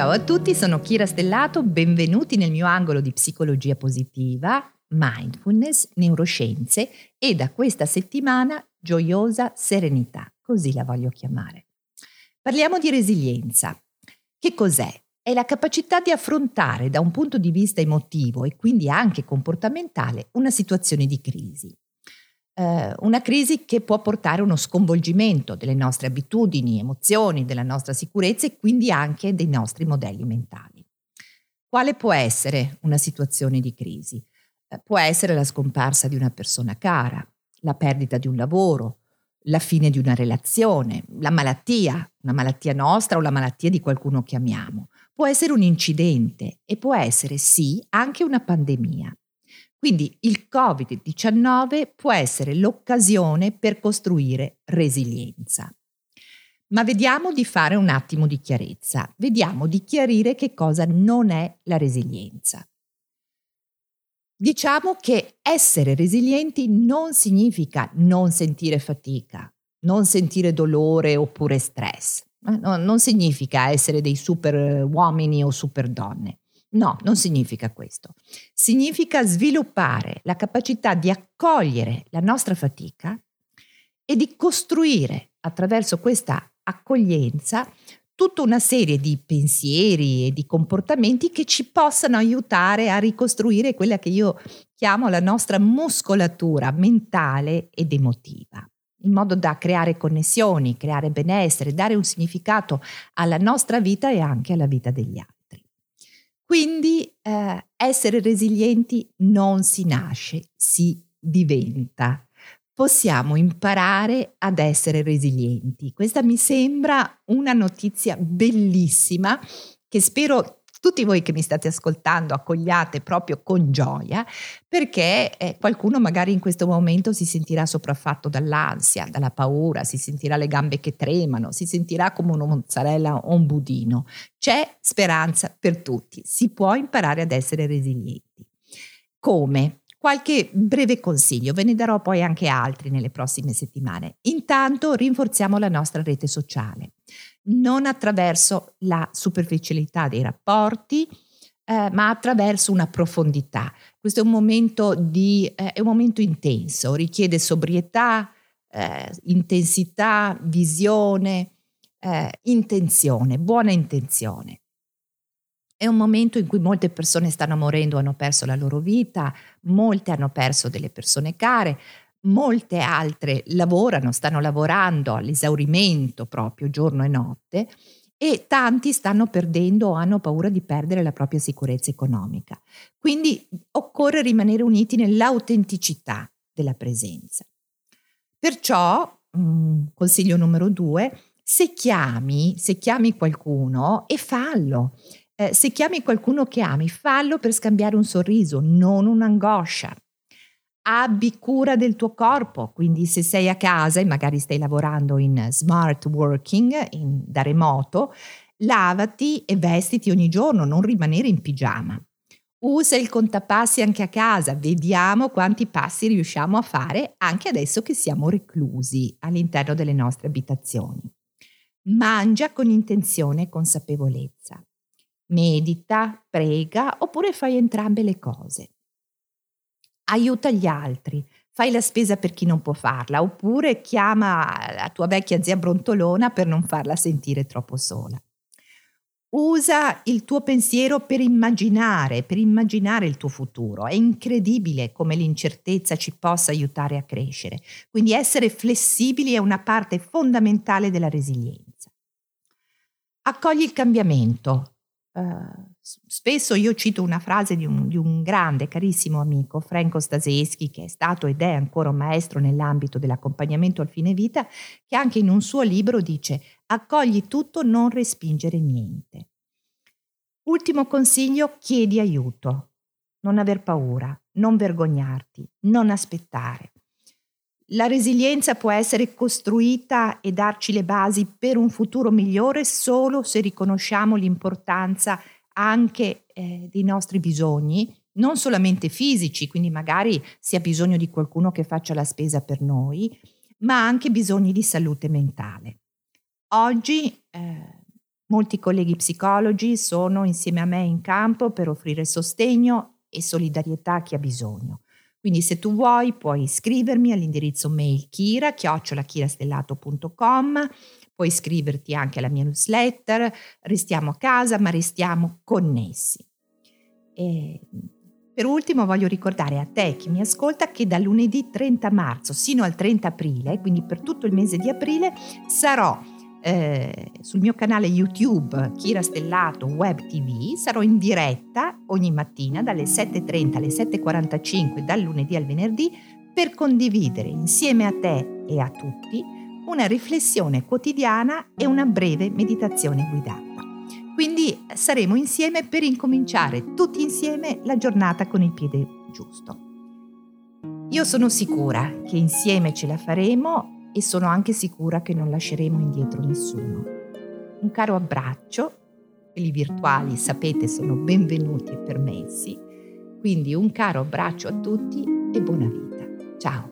Ciao a tutti, sono Kira Stellato, benvenuti nel mio angolo di psicologia positiva, mindfulness, neuroscienze e da questa settimana gioiosa serenità, così la voglio chiamare. Parliamo di resilienza. Che cos'è? È la capacità di affrontare da un punto di vista emotivo e quindi anche comportamentale una situazione di crisi eh, una crisi che può portare a uno sconvolgimento delle nostre abitudini, emozioni, della nostra sicurezza e quindi anche dei nostri modelli mentali. Quale può essere una situazione di crisi? Eh, può essere la scomparsa di una persona cara, la perdita di un lavoro, la fine di una relazione, la malattia, una malattia nostra o la malattia di qualcuno che amiamo. Può essere un incidente e può essere sì anche una pandemia. Quindi il Covid-19 può essere l'occasione per costruire resilienza. Ma vediamo di fare un attimo di chiarezza, vediamo di chiarire che cosa non è la resilienza. Diciamo che essere resilienti non significa non sentire fatica, non sentire dolore oppure stress. No, non significa essere dei super uomini o super donne. No, non significa questo. Significa sviluppare la capacità di accogliere la nostra fatica e di costruire attraverso questa accoglienza tutta una serie di pensieri e di comportamenti che ci possano aiutare a ricostruire quella che io chiamo la nostra muscolatura mentale ed emotiva, in modo da creare connessioni, creare benessere, dare un significato alla nostra vita e anche alla vita degli altri. Quindi eh, essere resilienti non si nasce, si diventa. Possiamo imparare ad essere resilienti. Questa mi sembra una notizia bellissima che spero tutti voi che mi state ascoltando accogliate proprio con gioia perché eh, qualcuno magari in questo momento si sentirà sopraffatto dall'ansia, dalla paura, si sentirà le gambe che tremano, si sentirà come una mozzarella o un budino. C'è speranza per tutti, si può imparare ad essere resilienti. Come? Qualche breve consiglio, ve ne darò poi anche altri nelle prossime settimane. Intanto rinforziamo la nostra rete sociale non attraverso la superficialità dei rapporti, eh, ma attraverso una profondità. Questo è un momento, di, eh, è un momento intenso, richiede sobrietà, eh, intensità, visione, eh, intenzione, buona intenzione. È un momento in cui molte persone stanno morendo, hanno perso la loro vita, molte hanno perso delle persone care, molte altre lavorano, stanno lavorando all'esaurimento proprio giorno e notte e tanti stanno perdendo o hanno paura di perdere la propria sicurezza economica. Quindi occorre rimanere uniti nell'autenticità della presenza. Perciò, mm, consiglio numero due, se chiami, se chiami qualcuno e fallo. Eh, se chiami qualcuno che ami, fallo per scambiare un sorriso, non un'angoscia abbi cura del tuo corpo, quindi se sei a casa e magari stai lavorando in smart working, in, da remoto, lavati e vestiti ogni giorno, non rimanere in pigiama. Usa il contapassi anche a casa, vediamo quanti passi riusciamo a fare anche adesso che siamo reclusi all'interno delle nostre abitazioni. Mangia con intenzione e consapevolezza. Medita, prega oppure fai entrambe le cose aiuta gli altri, fai la spesa per chi non può farla, oppure chiama la tua vecchia zia brontolona per non farla sentire troppo sola. Usa il tuo pensiero per immaginare, per immaginare il tuo futuro. È incredibile come l'incertezza ci possa aiutare a crescere. Quindi essere flessibili è una parte fondamentale della resilienza. Accogli il cambiamento, Uh, spesso io cito una frase di un, di un, grande, carissimo amico, Franco Staseschi, che è stato ed è ancora un maestro nell'ambito dell'accompagnamento al fine vita, che anche in un suo libro dice accogli tutto, non respingere niente. Ultimo consiglio, chiedi aiuto, non aver paura, non vergognarti, non aspettare. La resilienza può essere costruita e darci le basi per un futuro migliore solo se riconosciamo l'importanza anche eh, dei nostri bisogni, non solamente fisici, quindi magari si ha bisogno di qualcuno che faccia la spesa per noi, ma anche bisogni di salute mentale. Oggi eh, Molti colleghi psicologi sono insieme a me in campo per offrire sostegno e solidarietà a chi ha bisogno. Quindi se tu vuoi puoi iscrivermi all'indirizzo mail kira chiocciolachirastellato.com puoi iscriverti anche alla mia newsletter, restiamo a casa ma restiamo connessi. E per ultimo voglio ricordare a te che mi ascolta che da lunedì 30 marzo sino al 30 aprile, quindi per tutto il mese di aprile, sarò eh, sul mio canale YouTube Kira Stellato Web TV, sarò in diretta ogni mattina dalle 7.30 alle 7.45 dal lunedì al venerdì per condividere insieme a te e a tutti una riflessione quotidiana e una breve meditazione guidata. Quindi saremo insieme per incominciare tutti insieme la giornata con il piede giusto. Io sono sicura che insieme ce la faremo e sono anche sicura che non lasceremo indietro nessuno. Un caro abbraccio, quelli virtuali sapete sono benvenuti e permessi, quindi un caro abbraccio a tutti e buona vita. Ciao!